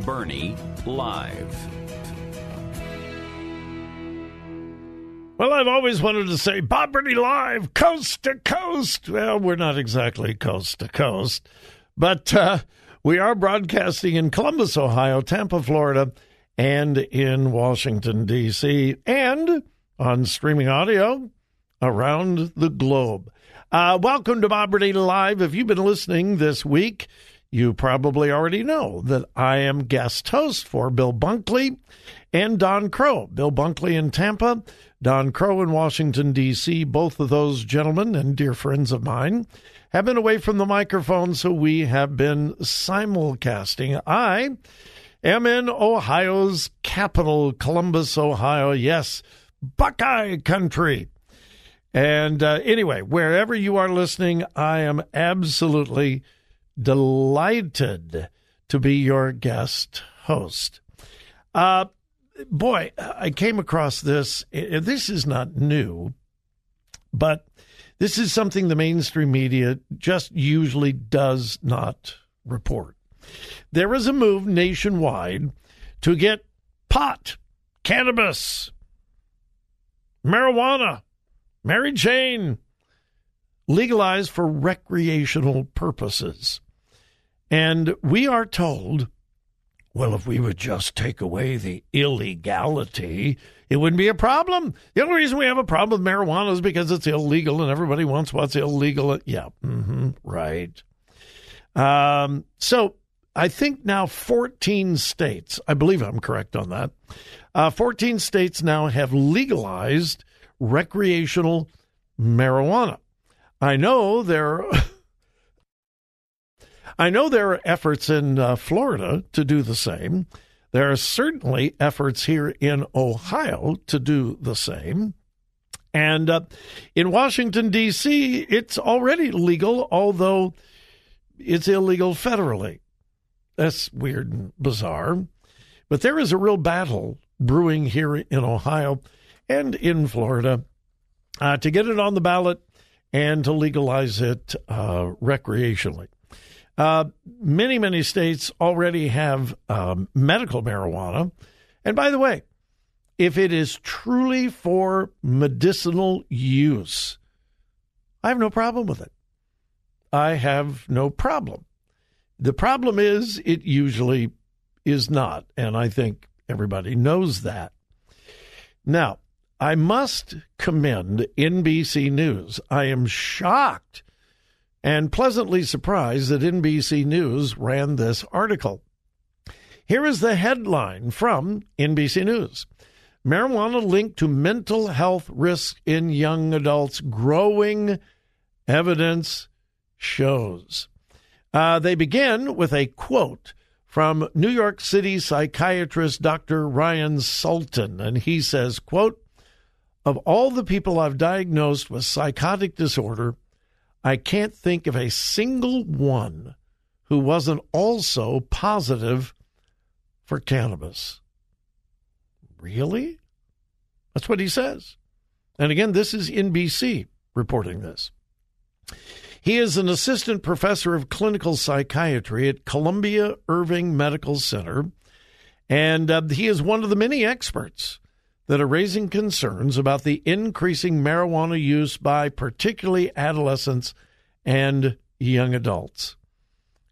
Burney Live. Well, I've always wanted to say Bob Burney Live, coast to coast. Well, we're not exactly coast to coast, but uh, we are broadcasting in Columbus, Ohio, Tampa, Florida, and in Washington, D.C., and on streaming audio around the globe. Uh, welcome to Bob Burney Live. If you've been listening this week, you probably already know that I am guest host for Bill Bunkley and Don Crow. Bill Bunkley in Tampa, Don Crow in Washington, D.C. Both of those gentlemen and dear friends of mine have been away from the microphone, so we have been simulcasting. I am in Ohio's capital, Columbus, Ohio. Yes, Buckeye country. And uh, anyway, wherever you are listening, I am absolutely delighted to be your guest host. Uh, boy, I came across this. This is not new, but this is something the mainstream media just usually does not report. There is a move nationwide to get pot, cannabis, marijuana, Mary Jane legalized for recreational purposes. And we are told, well, if we would just take away the illegality, it wouldn't be a problem. The only reason we have a problem with marijuana is because it's illegal and everybody wants what's illegal. Yeah, mm-hmm, right. Um, so I think now 14 states, I believe I'm correct on that, uh, 14 states now have legalized recreational marijuana. I know there. I know there are efforts in uh, Florida to do the same. There are certainly efforts here in Ohio to do the same. And uh, in Washington, D.C., it's already legal, although it's illegal federally. That's weird and bizarre. But there is a real battle brewing here in Ohio and in Florida uh, to get it on the ballot and to legalize it uh, recreationally. Uh, many, many states already have um, medical marijuana. And by the way, if it is truly for medicinal use, I have no problem with it. I have no problem. The problem is, it usually is not. And I think everybody knows that. Now, I must commend NBC News. I am shocked and pleasantly surprised that NBC News ran this article. Here is the headline from NBC News Marijuana linked to mental health risk in young adults. Growing evidence shows. Uh, they begin with a quote from New York City psychiatrist Dr. Ryan Sultan, and he says, quote, of all the people I've diagnosed with psychotic disorder, I can't think of a single one who wasn't also positive for cannabis. Really? That's what he says. And again, this is NBC reporting this. He is an assistant professor of clinical psychiatry at Columbia Irving Medical Center, and uh, he is one of the many experts that are raising concerns about the increasing marijuana use by particularly adolescents and young adults.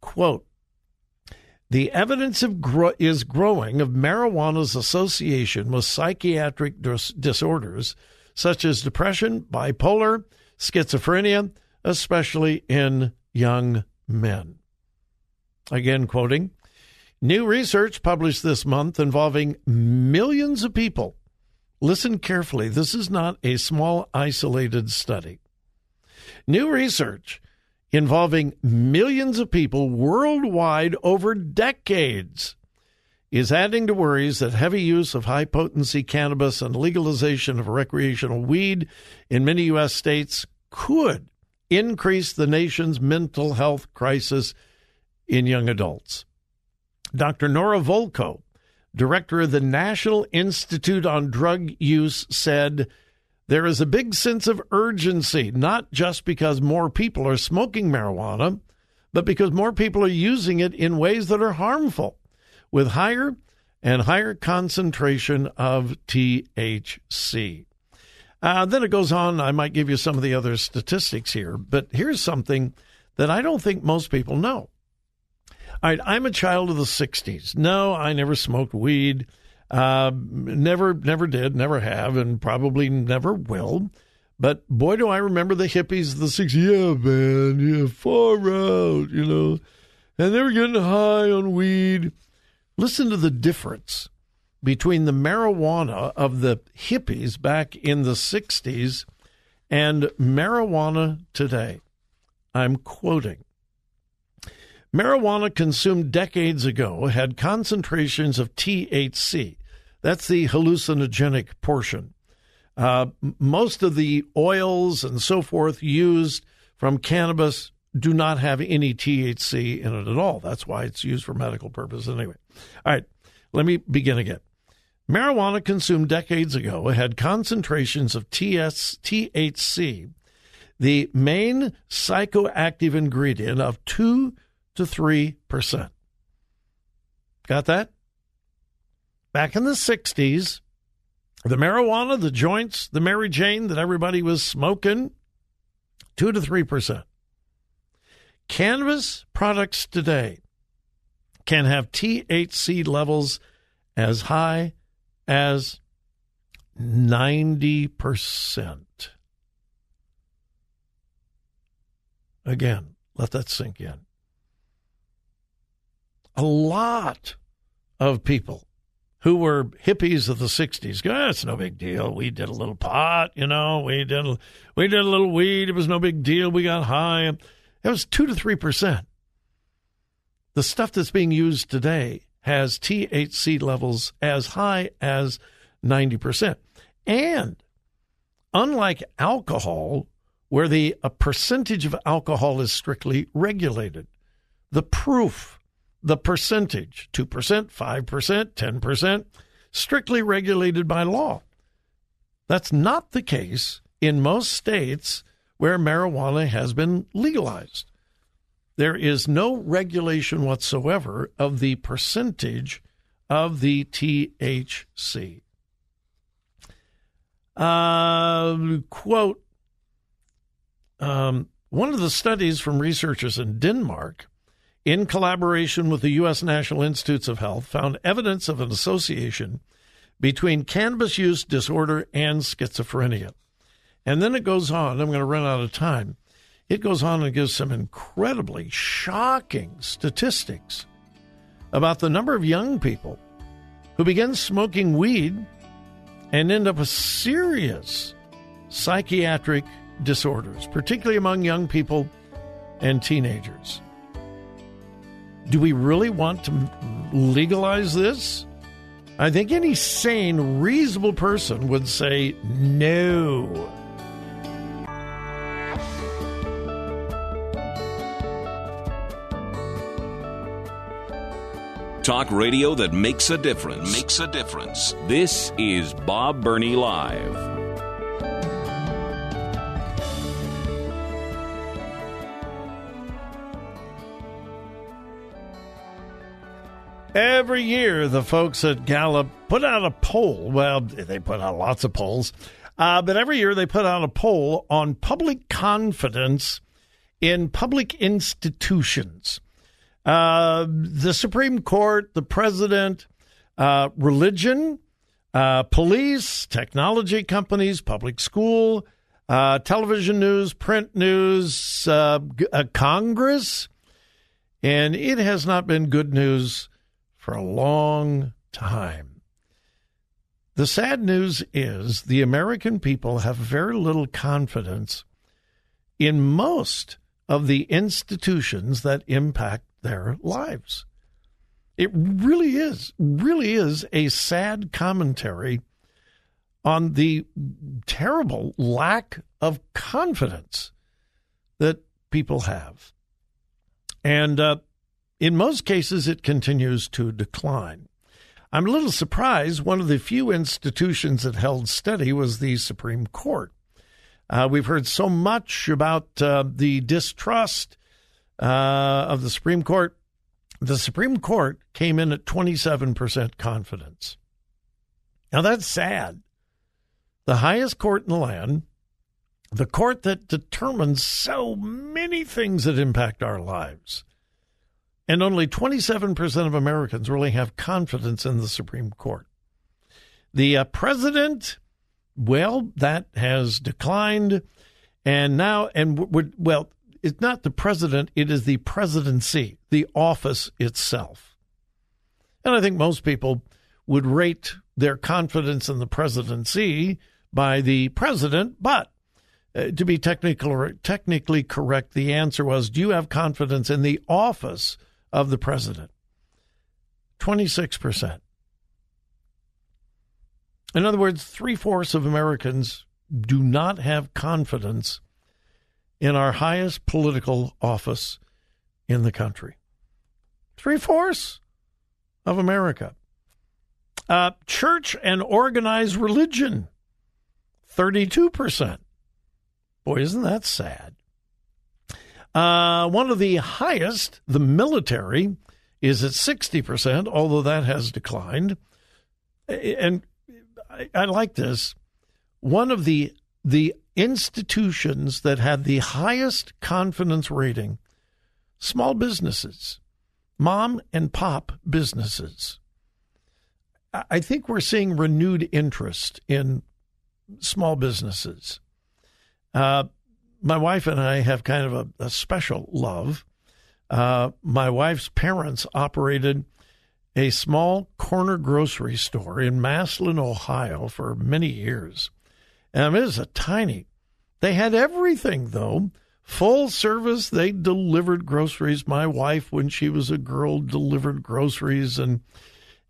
Quote, the evidence gro- is growing of marijuana's association with psychiatric dis- disorders such as depression, bipolar, schizophrenia, especially in young men. Again, quoting New research published this month involving millions of people Listen carefully. This is not a small, isolated study. New research involving millions of people worldwide over decades is adding to worries that heavy use of high potency cannabis and legalization of recreational weed in many U.S. states could increase the nation's mental health crisis in young adults. Dr. Nora Volkow director of the National Institute on Drug Use, said there is a big sense of urgency, not just because more people are smoking marijuana, but because more people are using it in ways that are harmful, with higher and higher concentration of THC. Uh, then it goes on. I might give you some of the other statistics here, but here's something that I don't think most people know. All right, I'm a child of the 60s. No, I never smoked weed. Uh, never, never did, never have, and probably never will. But boy, do I remember the hippies of the 60s. Yeah, man, yeah, far out, you know. And they were getting high on weed. Listen to the difference between the marijuana of the hippies back in the 60s and marijuana today. I'm quoting Marijuana consumed decades ago had concentrations of THC. That's the hallucinogenic portion. Uh, most of the oils and so forth used from cannabis do not have any THC in it at all. That's why it's used for medical purposes anyway. All right, let me begin again. Marijuana consumed decades ago had concentrations of TS, THC, the main psychoactive ingredient of two to 3%. Got that? Back in the 60s, the marijuana, the joints, the Mary Jane that everybody was smoking, 2 to 3%. Cannabis products today can have THC levels as high as 90%. Again, let that sink in a lot of people who were hippies of the 60s go, oh, it's no big deal. We did a little pot, you know, we did, a, we did a little weed. It was no big deal. We got high. It was 2 to 3%. The stuff that's being used today has THC levels as high as 90%. And unlike alcohol, where the percentage of alcohol is strictly regulated, the proof the percentage 2%, 5%, 10%, strictly regulated by law. That's not the case in most states where marijuana has been legalized. There is no regulation whatsoever of the percentage of the THC. Uh, quote um, One of the studies from researchers in Denmark in collaboration with the U.S. National Institutes of Health, found evidence of an association between cannabis use disorder and schizophrenia. And then it goes on, I'm going to run out of time. It goes on and gives some incredibly shocking statistics about the number of young people who begin smoking weed and end up with serious psychiatric disorders, particularly among young people and teenagers. Do we really want to legalize this? I think any sane, reasonable person would say no. Talk radio that makes a difference. Makes a difference. This is Bob Burney Live. Every year, the folks at Gallup put out a poll. Well, they put out lots of polls, uh, but every year they put out a poll on public confidence in public institutions. Uh, the Supreme Court, the president, uh, religion, uh, police, technology companies, public school, uh, television news, print news, uh, Congress. And it has not been good news for a long time. The sad news is the American people have very little confidence in most of the institutions that impact their lives. It really is, really is a sad commentary on the terrible lack of confidence that people have. And uh, in most cases, it continues to decline. I'm a little surprised. One of the few institutions that held steady was the Supreme Court. Uh, we've heard so much about uh, the distrust uh, of the Supreme Court. The Supreme Court came in at 27% confidence. Now, that's sad. The highest court in the land, the court that determines so many things that impact our lives, and only 27% of Americans really have confidence in the Supreme Court. The uh, president, well, that has declined. And now, and we're, well, it's not the president, it is the presidency, the office itself. And I think most people would rate their confidence in the presidency by the president, but uh, to be technical, technically correct, the answer was Do you have confidence in the office of the president. 26%. In other words, three fourths of Americans do not have confidence in our highest political office in the country. Three fourths of America. Uh, church and organized religion, 32%. Boy, isn't that sad? Uh, one of the highest, the military, is at 60%, although that has declined. And I, I like this. One of the the institutions that had the highest confidence rating, small businesses, mom and pop businesses. I think we're seeing renewed interest in small businesses. Uh, my wife and I have kind of a, a special love. Uh, my wife's parents operated a small corner grocery store in Massillon, Ohio for many years. And it was a tiny. They had everything, though. Full service. They delivered groceries. My wife, when she was a girl, delivered groceries, and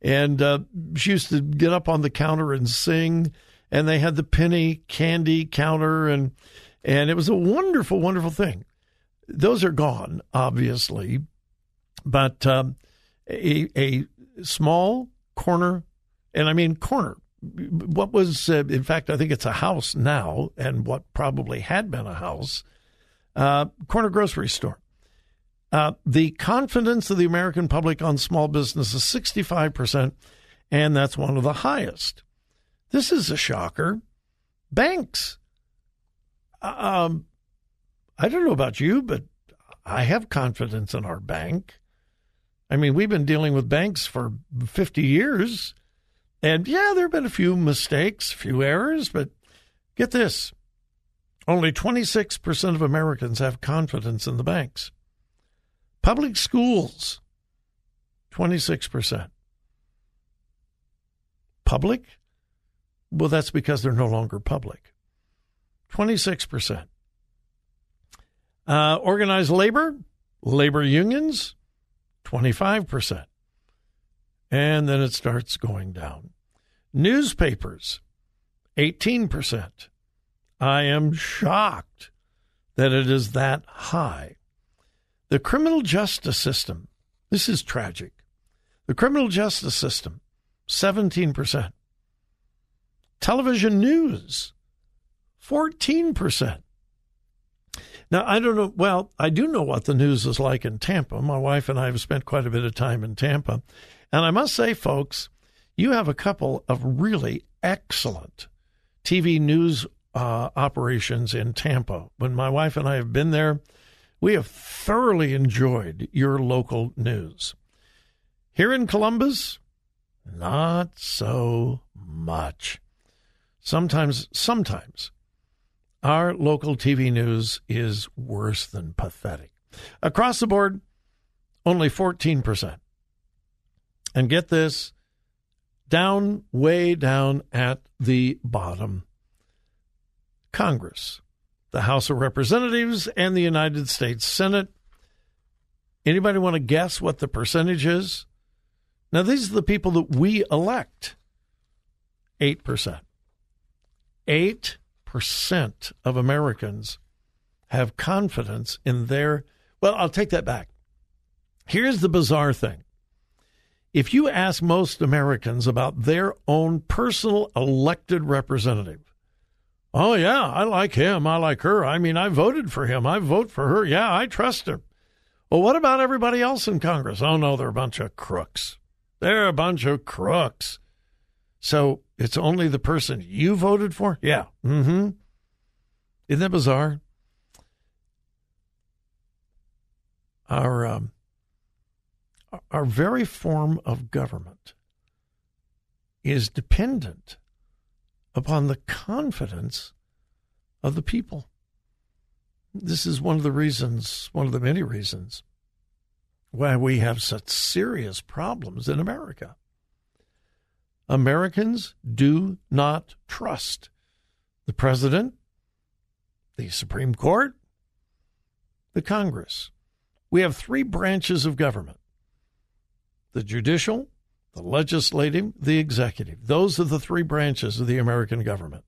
and uh, she used to get up on the counter and sing. And they had the penny candy counter, and and it was a wonderful, wonderful thing. Those are gone, obviously, but um, a, a small corner, and I mean corner. What was, uh, in fact, I think it's a house now, and what probably had been a house, uh, corner grocery store. Uh, the confidence of the American public on small business is 65%, and that's one of the highest. This is a shocker. Banks um, I don't know about you, but I have confidence in our bank. I mean, we've been dealing with banks for 50 years. And yeah, there have been a few mistakes, a few errors, but get this only 26% of Americans have confidence in the banks. Public schools, 26%. Public? Well, that's because they're no longer public. 26%. Uh, organized labor, labor unions, 25%. And then it starts going down. Newspapers, 18%. I am shocked that it is that high. The criminal justice system, this is tragic. The criminal justice system, 17%. Television news, 14%. Now, I don't know. Well, I do know what the news is like in Tampa. My wife and I have spent quite a bit of time in Tampa. And I must say, folks, you have a couple of really excellent TV news uh, operations in Tampa. When my wife and I have been there, we have thoroughly enjoyed your local news. Here in Columbus, not so much. Sometimes, sometimes, our local TV news is worse than pathetic. Across the board, only 14%. And get this, down, way down at the bottom, Congress the House of Representatives and the United States Senate. Anybody want to guess what the percentage is? Now, these are the people that we elect 8%. 8% of Americans have confidence in their. Well, I'll take that back. Here's the bizarre thing. If you ask most Americans about their own personal elected representative, Oh, yeah, I like him. I like her. I mean, I voted for him. I vote for her. Yeah, I trust her. Well, what about everybody else in Congress? Oh, no, they're a bunch of crooks. They're a bunch of crooks. So it's only the person you voted for? Yeah. Mm hmm. Isn't that bizarre? Our, um, our very form of government is dependent upon the confidence of the people. This is one of the reasons, one of the many reasons, why we have such serious problems in America. Americans do not trust the president, the Supreme Court, the Congress. We have three branches of government the judicial, the legislative, the executive. Those are the three branches of the American government.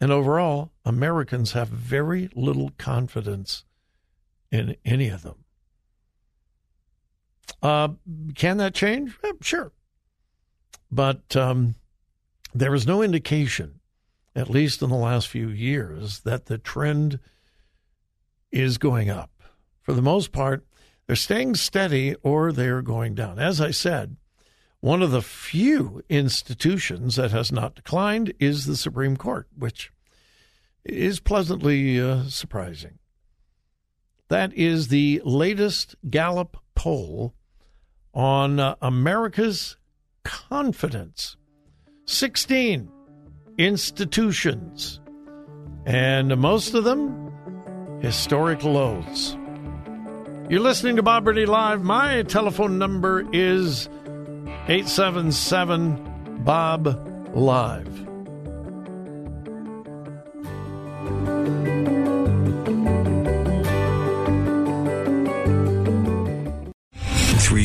And overall, Americans have very little confidence in any of them. Uh, can that change? Sure. But um, there is no indication, at least in the last few years, that the trend is going up. For the most part, they're staying steady or they're going down. As I said, one of the few institutions that has not declined is the Supreme Court, which is pleasantly uh, surprising. That is the latest Gallup poll on uh, America's confidence. 16 institutions, and most of them historic lows. You're listening to Bob Burney Live. My telephone number is 877 Bob Live.